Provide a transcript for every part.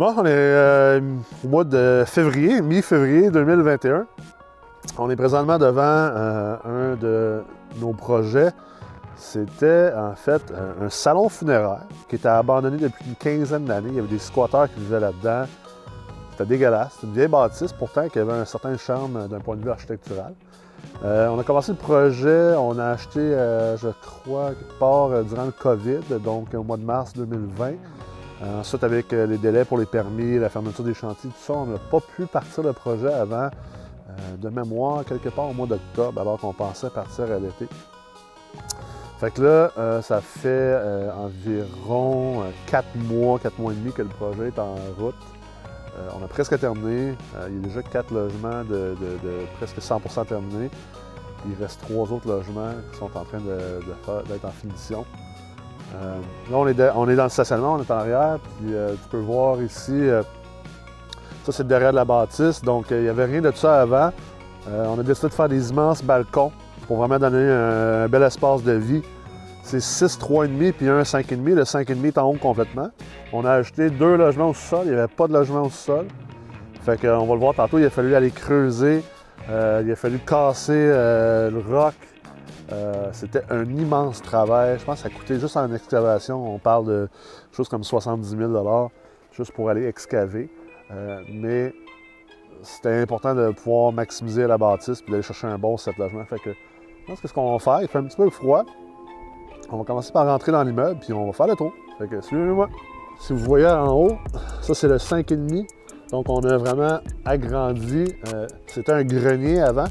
Bon, on est euh, au mois de février, mi-février 2021. On est présentement devant euh, un de nos projets. C'était en fait un, salon funéraire qui était abandonné depuis une quinzaine d'années. Il y avait des squatteurs qui vivaient là-dedans. C'était dégueulasse. C'était une vieille bâtisse pourtant qui avait un certain charme d'un point de vue architectural. Euh, on a commencé le projet, on a acheté, je crois, quelque part durant le COVID, donc au mois de mars 2020. Euh, ensuite, avec euh, les délais pour les permis, la fermeture des chantiers, tout ça, on n'a pas pu partir le projet avant, euh, de mémoire, quelque part au mois d'octobre, alors qu'on pensait partir à l'été. Fait que là, ça fait environ 4 mois, 4 mois et demi que le projet est en route. on a presque terminé. il y a déjà 4 logements de, presque 100% terminés. Il reste 3 autres logements qui sont en train d'être en finition. Euh, là, on est, on est, dans le stationnement, on est en arrière, puis euh, tu peux voir ici, euh, ça c'est derrière de la bâtisse, donc il n'y avait rien de ça avant. on a décidé de faire des immenses balcons pour vraiment donner un, bel espace de vie. C'est 6, 3,5 puis un 5,5. Le 5,5 est en haut complètement. On a acheté deux logements au sol. Il n'y avait pas de logement au sol. Fait qu'on va le voir tantôt. Il a fallu aller creuser. il a fallu casser le roc. Euh, c'était un immense travail. Je pense que ça coûtait juste en excavation, on parle de choses comme 70 000 juste pour aller excaver. Euh, mais c'était important de pouvoir maximiser la bâtisse et d'aller chercher un bon set logement. Fait que je pense que ce qu'on va faire, il fait un petit peu froid. On va commencer par rentrer dans l'immeuble puis on va faire le tour. Fait que suivez-moi. Si vous voyez en haut, ça c'est le 5,5. Donc on a vraiment agrandi. Euh, c'était un grenier avant.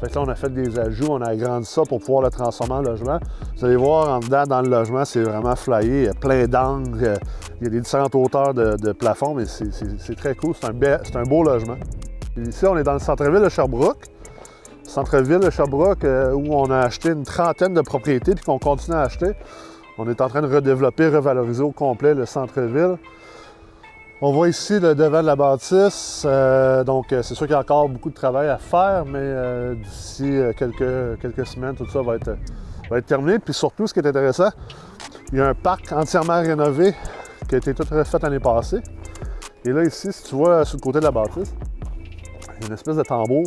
Fait que là, on a fait des ajouts, on a agrandi ça pour pouvoir le transformer en logement. Vous allez voir, en dedans, dans le logement, c'est vraiment flyé. Il y a plein d'angles, il y a des différentes hauteurs de, plafond, mais c'est très cool. C'est un, un, beau logement. ici, on est dans le centre-ville de Sherbrooke. Centre-ville de Sherbrooke, euh, où on a acheté une trentaine de propriétés, puis qu'on continue à acheter. On est en train de redévelopper, revaloriser au complet le centre-ville. On voit ici le devant de la bâtisse. Euh, donc, euh, c'est sûr qu'il y a encore beaucoup de travail à faire, mais euh, d'ici quelques, semaines, tout ça va être, va être terminé. Puis surtout, ce qui est intéressant, il y a un parc entièrement rénové qui a été tout refait l'année passée. Et là, ici, si tu vois sur le côté de la bâtisse, il y a une espèce de tambour.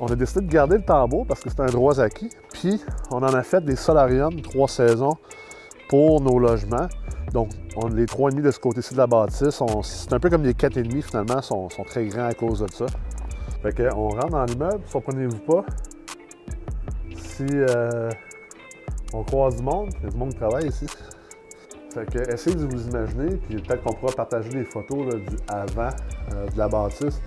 On a décidé de garder le tambour parce que c'est un droit acquis. Puis, on en a fait des solariums, trois saisons, pour nos logements. Donc, on, les 3,5 de ce côté-ci de la bâtisse, c'est un peu comme les 4,5 finalement, sont, sont très grands à cause de ça. Fait que, on rentre dans l'immeuble, surprenez-vous pas. Si euh, on croise du monde, il y a du monde qui travaille ici. Fait que, essayez de vous imaginer, puis peut-être qu'on pourra partager des photos du avant euh, de la bâtisse.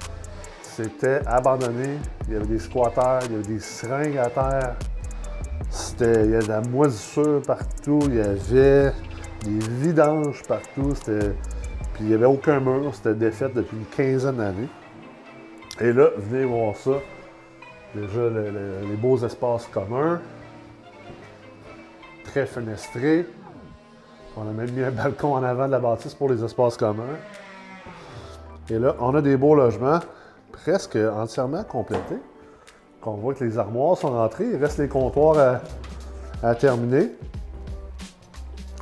C'était abandonné, il y avait des squatteurs, il y avait des seringues à terre. Il y avait de la moisissure partout, il y avait des vidanges partout. Puis il n'y avait aucun mur, c'était défait depuis une quinzaine d'années. Et là, venez voir ça. Déjà, les beaux espaces communs. Très fenestrés. On a même mis un balcon en avant de la bâtisse pour les espaces communs. Et là, on a des beaux logements, presque entièrement complétés. On voit que les armoires sont rentrées. Il reste les comptoirs à terminer.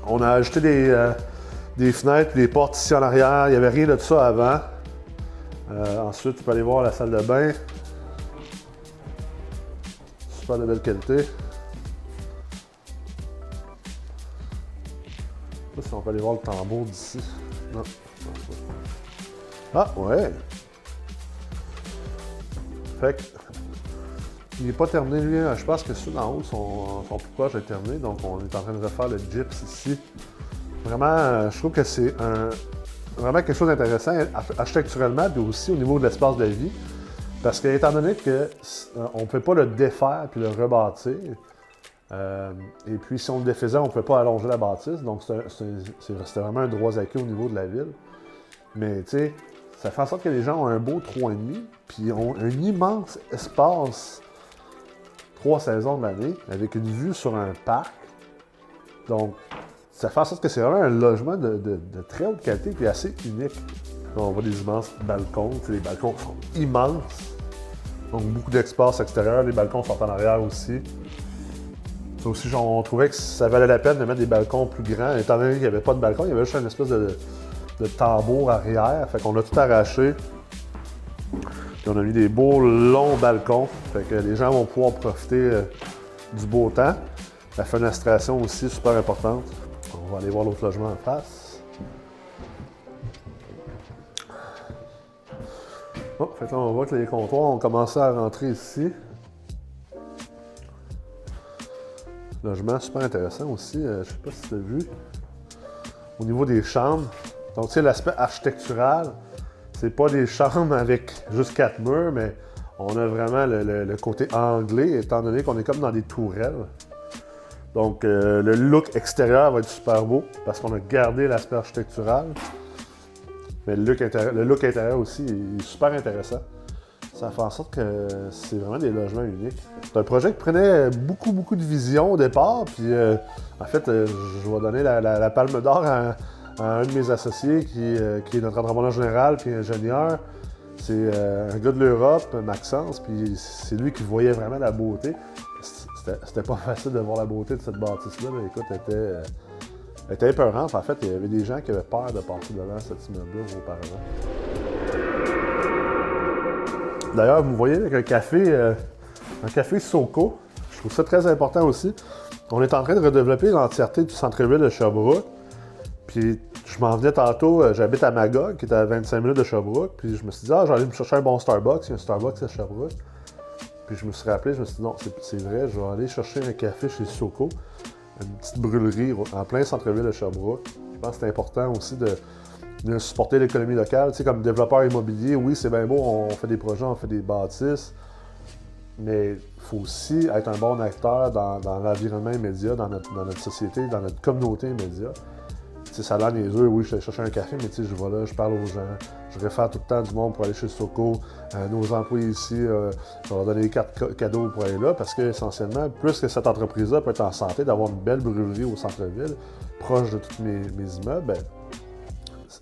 On a ajouté euh, des, fenêtres des portes ici en arrière. Il n'y avait rien de ça avant. Euh, ensuite, tu peux aller voir la salle de bain. Super de belle qualité. Je sais pas si on peut aller voir le tambour d'ici. Non. Ah, ouais. Fait que il n'est pas terminé, lui. Je pense que ceux d'en haut sont, sont plus proches d'être terminés. Donc, on est en train de refaire le gyps ici. Vraiment, euh, je trouve que c'est vraiment quelque chose d'intéressant architecturellement, puis aussi au niveau de l'espace de vie. Parce que, étant donné qu'on euh, ne peut pas le défaire puis le rebâtir, euh, et puis si on le défaisait, on ne pouvait pas allonger la bâtisse. Donc, c'était vraiment un droit acquis au niveau de la ville. Mais, tu sais, ça fait en sorte que les gens ont un beau 3,5, puis ont un immense espace trois saisons de l'année avec une vue sur un parc. Donc, ça fait en sorte que c'est vraiment un logement de, très haute qualité et assez unique. on voit des immenses balcons. Les balcons sont immenses. Donc, beaucoup d'espace extérieur. Les balcons sont en arrière aussi. Ça aussi, on trouvait que ça valait la peine de mettre des balcons plus grands. Étant donné qu'il n'y avait pas de balcon, il y avait juste une espèce de tambour arrière. Fait qu'on a tout arraché. On a mis des beaux longs balcons. Fait que les gens vont pouvoir profiter euh, du beau temps. La fenestration aussi, super importante. On va aller voir l'autre logement en face. Oh, fait on voit que les comptoirs ont commencé à rentrer ici. Logement super intéressant aussi. Euh, je sais pas si tu as vu. Au niveau des chambres. Donc, tu sais, l'aspect architectural, c'est pas des chambres avec juste quatre murs, mais on a vraiment le, côté anglais, étant donné qu'on est comme dans des tourelles. Donc, euh, le look extérieur va être super beau parce qu'on a gardé l'aspect architectural. Mais le look, le look intérieur aussi est super intéressant ça fait en sorte que c'est vraiment des logements uniques. C'est un projet qui prenait beaucoup, beaucoup de vision au départ. Puis, euh, en fait, euh, je vais donner la, palme d'or à, un de mes associés qui, euh, qui est notre entrepreneur général puis ingénieur. C'est un gars de l'Europe, Maxence, puis c'est lui qui voyait vraiment la beauté. C'était pas facile de voir la beauté de cette bâtisse-là. mais Écoute, elle était, elle était épeurante. En fait, il y avait des gens qui avaient peur de passer devant cet immeuble-là auparavant. D'ailleurs, vous voyez avec un café, euh, un café Soco. Je trouve ça très important aussi. On est en train de redévelopper l'entièreté du centre-ville de Sherbrooke. Puis je m'en venais tantôt, euh, j'habite à Magog, qui est à 25 minutes de Sherbrooke. Puis je me suis dit, ah, j'allais me chercher un bon Starbucks. Il y a un Starbucks à Sherbrooke. Puis je me suis rappelé, je me suis dit, non, c'est vrai, je vais aller chercher un café chez Soco, une petite brûlerie en plein centre-ville de Sherbrooke. Je pense que c'est important aussi de, de supporter l'économie locale. Tu sais, comme développeur immobilier, oui, c'est bien beau, on fait des projets, on fait des bâtisses, mais il faut aussi être un bon acteur dans, l'environnement immédiat, dans notre, société, dans notre communauté immédiate. Ça a l'air niaiseux, oui, je vais chercher un café, mais tu sais, je vais là, je parle aux gens, je réfère tout le temps du monde pour aller chez Soco. Euh, nos employés ici, euh, je vais leur donner des cartes cadeaux pour aller là, parce que essentiellement, plus que cette entreprise-là peut être en santé, d'avoir une belle brûlerie au centre-ville, proche de tous mes, immeubles, ben,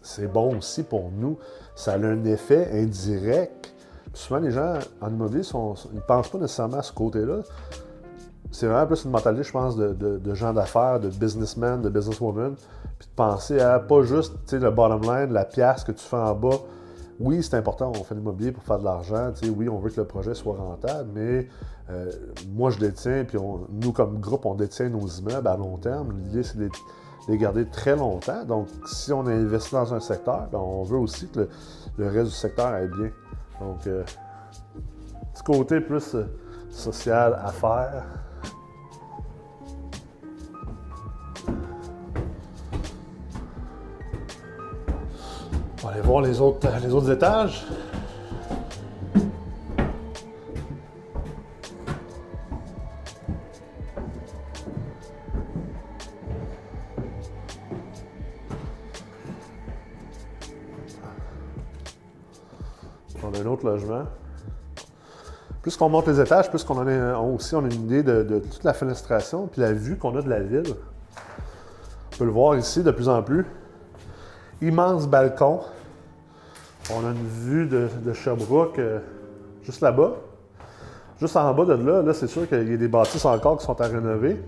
c'est bon aussi pour nous. Ça a un effet indirect. souvent, les gens en immobilier, ils ne pensent pas nécessairement à ce côté-là. C'est vraiment plus une mentalité, je pense, de, gens d'affaires, de businessmen, de businesswomen, puis de penser à pas juste le bottom line, la pièce que tu fais en bas. Oui, c'est important, on fait l'immobilier pour faire de l'argent. Oui, on veut que le projet soit rentable, mais euh, moi, je détiens, puis nous, comme groupe, on détient nos immeubles à long terme. L'idée, c'est d'être les garder très longtemps. Donc, si on investit dans un secteur, ben, on veut aussi que le, reste du secteur aille bien. Donc, euh, petit côté plus euh, social, affaires. Va aller voir les autres, les autres étages. un autre logement. Plus qu'on monte les étages, plus qu'on a aussi on a une idée de, toute la fenestration puis la vue qu'on a de la ville. On peut le voir ici de plus en plus. Immense balcon. On a une vue de, Sherbrooke euh, juste là-bas. Juste en bas de là, là c'est sûr qu'il y a des bâtisses encore qui sont à rénover.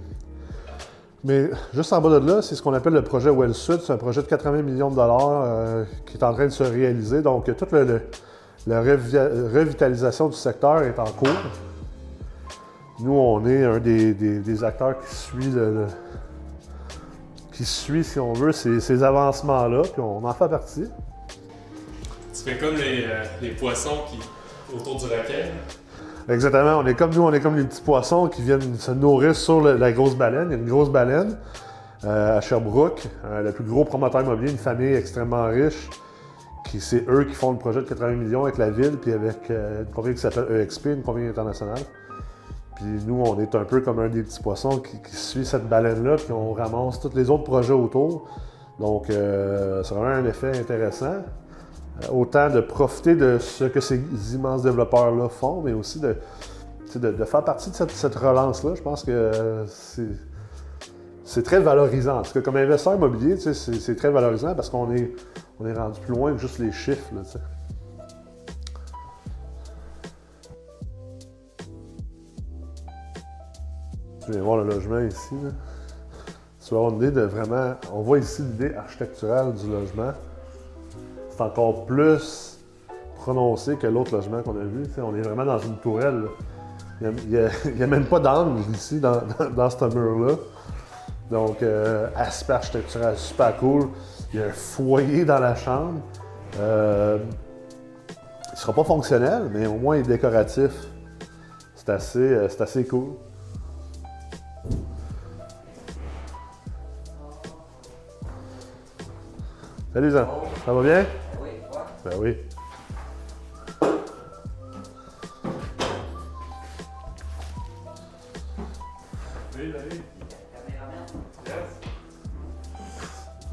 Mais juste en bas de là, c'est ce qu'on appelle le projet Well Sud. C'est un projet de 80 millions de dollars euh, qui est en train de se réaliser. Donc, tout le la revitalisation du secteur est en cours. Nous, on est un des, acteurs qui suit, qui suit, si on veut, ces, avancements-là, puis on en fait partie. Tu fais comme les, euh, poissons qui autour du raquet. Exactement. On est comme nous, on est comme les petits poissons qui viennent se nourrir sur la grosse baleine. Il y a une grosse baleine euh, à Sherbrooke, euh, le plus gros promoteur immobilier, une famille extrêmement riche c'est eux qui font le projet de 80 millions avec la ville, puis avec une compagnie qui s'appelle EXP, une compagnie internationale. Puis nous, on est un peu comme un des petits poissons qui, suit cette baleine-là, puis on ramasse tous les autres projets autour. Donc, c'est vraiment un effet intéressant. Euh, autant de profiter de ce que ces immenses développeurs-là font, mais aussi de, faire partie de cette, relance-là. Je pense que c'est très valorisant. Parce que comme investisseur immobilier, c'est très valorisant parce qu'on est, rendu plus loin que juste les chiffres. Tu viens voir le logement ici. Tu vas avoir une idée de vraiment. On voit ici l'idée architecturale du logement. C'est encore plus prononcé que l'autre logement qu'on a vu. On est vraiment dans une tourelle. Il n'y a, même pas d'angle ici dans ce mur-là. Donc, euh, aspect architectural super cool. Il y a un foyer dans la chambre. Euh, il ne sera pas fonctionnel, mais au moins il est décoratif. C'est assez, euh, c'est assez cool. Salut Jean, ça va bien? Ben oui.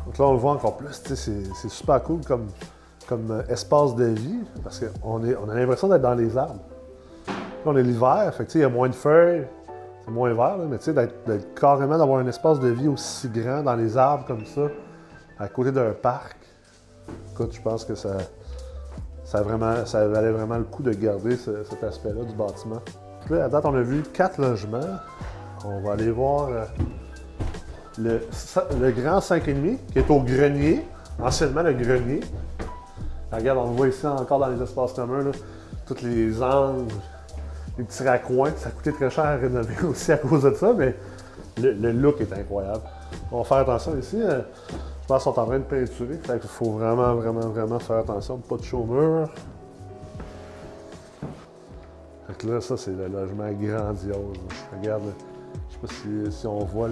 Donc là, on le voit encore plus. C'est super cool comme, comme euh, espace de vie parce qu'on on a l'impression d'être dans les arbres. Là, on est l'hiver, fait il y a moins de feuilles, c'est moins vert, là, mais tu sais, d'être d'être carrément d'avoir un espace de vie aussi grand dans les arbres comme ça, à côté d'un parc. Écoute, je pense que ça, ça, valait vraiment le coup de garder ce- cet aspect-là du bâtiment. Là, à date, on a vu quatre logements. On va aller voir. euh, le, grand 5,5 qui est au grenier, anciennement le grenier. Regarde, on le voit ici encore dans les espaces communs, tous les angles, les petits raccoins. Ça coûté très cher à rénover aussi à cause de ça, mais le, le look est incroyable. On va faire attention ici. euh, sont en train de peinturer. Fait qu'il faut vraiment, vraiment, vraiment faire attention. Pas de chômeur. Fait que là, ça, c'est le logement grandiose. Regarde, je sais pas si, on voit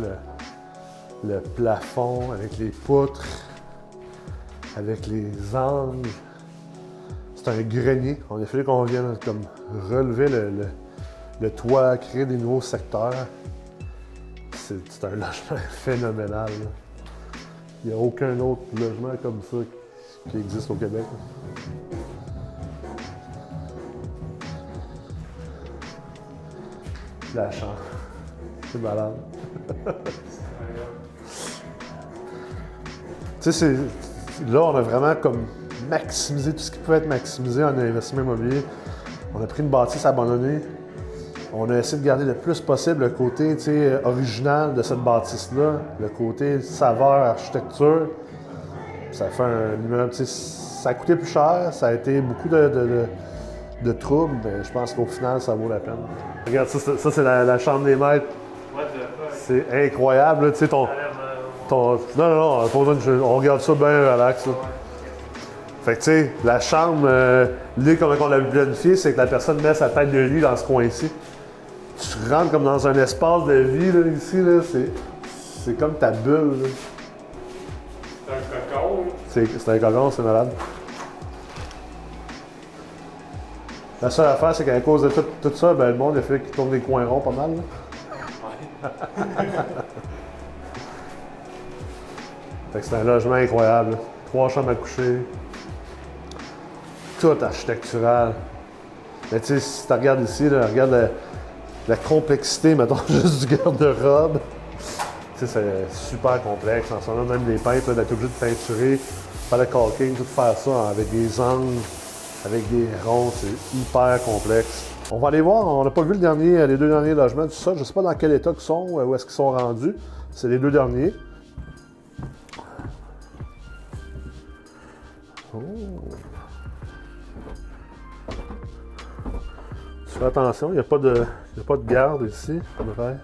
le, plafond avec les poutres, avec les angles. C'est un grenier. On a fallu qu'on vienne comme relever le, le- le toit, créer des nouveaux secteurs. C'est un logement phénoménal. Il n'y a aucun autre logement comme ça qui existe au Québec. La chambre. C'est malade. Tu sais, là, on a vraiment comme maximisé tout ce qui pouvait être maximisé en investissement immobilier. On a pris une bâtisse abandonnée. On a essayé de garder le plus possible le côté original de cette bâtisse-là, le côté saveur, architecture. Ça fait un immeuble. Ça a coûté plus cher, ça a été beaucoup de, de- de- troubles, mais je pense qu'au final, ça vaut la peine. Regarde, ça, ça, c'est la, chambre des maîtres. C'est incroyable, tu sais, ton, ton- Non, non, non, on regarde ça bien relax. là. Fait que, tu sais, la chambre, euh, l'idée comment on l'a planifié, c'est que la personne met sa tête de lit dans ce coin-ci. Tu rentres comme dans un espace de vie, là, ici, là, c'est, c'est comme ta bulle. là. C'est un cocon. C'est, c'est un cocon, c'est malade. La seule affaire, c'est qu'à cause de tout, tout ça, ben, le monde a fait qu'il tourne des coins ronds pas mal. là. Fait que c'est un logement incroyable. là. Trois chambres à coucher. Tout architectural. Mais tu sais, si tu regardes ici, là, regarde la, la complexité, mettons, juste du garde-robe. C'est super complexe. En ce moment, même les peintres, d'être obligé de peinturer, faire le caulking, tout faire ça avec des angles, avec des ronds, c'est hyper complexe. On va aller voir, on n'a pas vu dernier, les deux derniers logements du sol. Je ne sais pas dans quel état ils sont, où est-ce qu'ils sont rendus. C'est les deux derniers. Oh. Tu fais attention, il n'y a, pas de- pas de garde ici, près.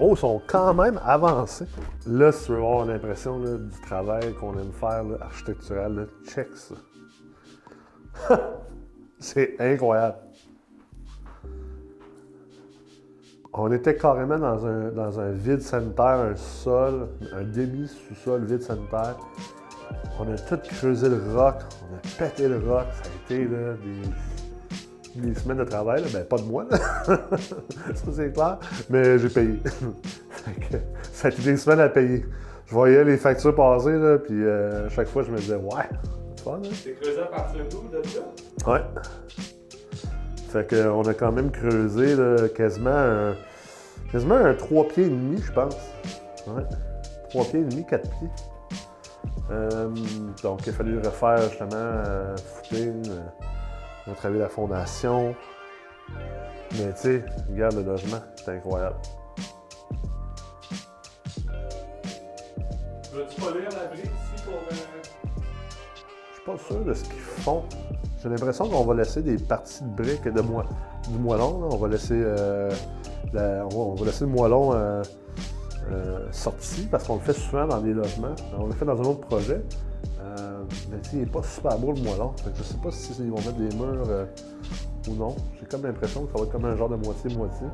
Oh, ils sont quand même avancés. Là, si tu veux avoir l'impression du travail qu'on aime faire, architectural, check ça. C'est incroyable. On était carrément dans un, dans un vide sanitaire, un sol, un demi-sous-sol vide sanitaire. On a tout creusé le roc, on a pété le roc. Ça a été là, des, des semaines de travail. là. Ben, pas de moi, là. ça c'est clair, mais j'ai payé. Ça a été des semaines à payer. Je voyais les factures passer, là, puis euh, chaque fois, je me disais, ouais, c'est fun, hein? C'est creusé à partir d'où, de ça? Ouais. Fait que, on a quand même creusé là, quasiment un, quasiment un 3 pieds et demi, je pense. Ouais. 3 pieds et demi, 4 pieds. Euh, donc, il a fallu refaire justement euh, footing, euh, retravailler la fondation. Mais tu sais, regarde le logement, c'est incroyable. Veux-tu pas lire la brique ici pour. euh, suis pas sûr de ce qu'ils font. J'ai l'impression qu'on va laisser des parties de briques de moi, du moellon. On, va laisser, euh, on, va, laisser le moellon euh, euh, sorti parce qu'on le fait souvent dans des logements. On le fait dans un autre projet. Mais il n'est pas super beau le moellon. je ne sais pas si ils vont mettre des murs ou non. J'ai comme l'impression que ça va être comme un genre de moitié-moitié.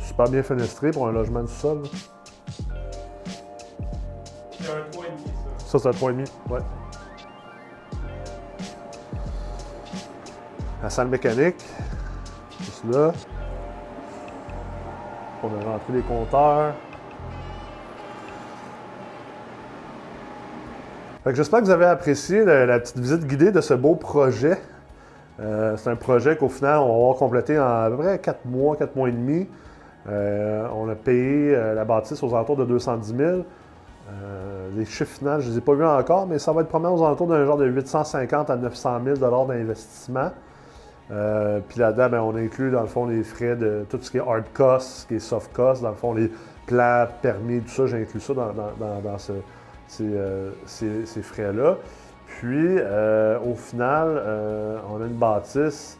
Super bien fenestré pour un logement du sol. C'est un 3,5 ça. Ça, c'est un 3,5, ouais. La salle mécanique, juste là. On a rentré les compteurs. J'espère que vous avez apprécié la, petite visite guidée de ce beau projet. Euh, c'est un projet qu'au final, on va avoir complété en à peu près 4 mois, 4 mois et demi. Euh, on a payé euh, la bâtisse aux alentours de 210 000. les chiffres finaux, je ne les ai pas vus encore, mais ça va être probablement aux alentours d'un genre de 850 à 900 000 d'investissement. puis là-dedans, ben, on inclut dans le fond les frais de tout ce qui est hard cost, ce qui est soft cost, dans le fond les plats, permis, tout ça, j'ai inclus ça dans ce, euh, ces, frais-là. Puis, euh, au final, euh, on a une bâtisse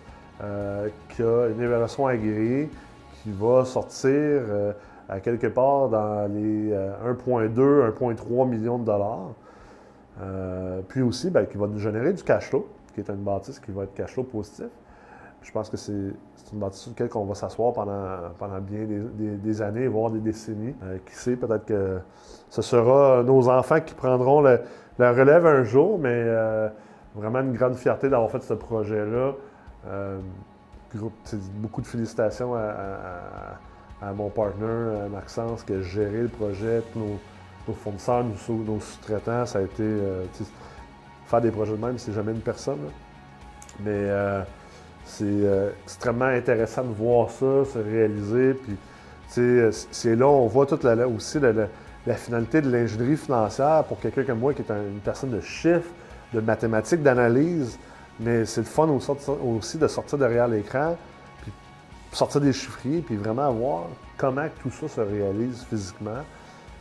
qui a une évaluation agréée qui va sortir à quelque part dans les 1,2, 1,3 millions de dollars. puis aussi, ben, qui va nous générer du cash flow, qui est une bâtisse qui va être cash flow positif. Je pense que c'est une bâtisse sur laquelle on va s'asseoir pendant, pendant bien des, années, voire des décennies. qui sait, peut-être que ce sera nos enfants qui prendront la relève un jour, mais euh, vraiment une grande fierté d'avoir fait ce projet-là. Euh, beaucoup de félicitations à, mon partner, Maxence, qui a géré le projet, tous nos, fournisseurs, nos, sous-traitants. Ça a été. Euh, faire des projets de même, c'est jamais une personne. Mais c'est extrêmement intéressant de voir ça se réaliser. Puis, c'est là, on voit toute la, aussi la, finalité de l'ingénierie financière pour quelqu'un comme moi qui est une personne de chiffres, de mathématiques, d'analyse. Mais c'est le fun aussi de sortir derrière l'écran, puis sortir des chiffriers, puis vraiment voir comment tout ça se réalise physiquement.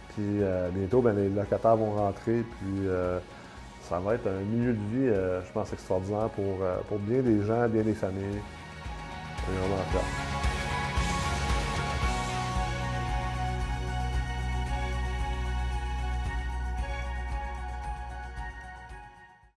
Puis euh, bientôt, ben, les locataires vont rentrer, puis euh, ça va être un milieu de vie, euh, je pense, extraordinaire pour, pour bien des gens, bien des familles. C'est vraiment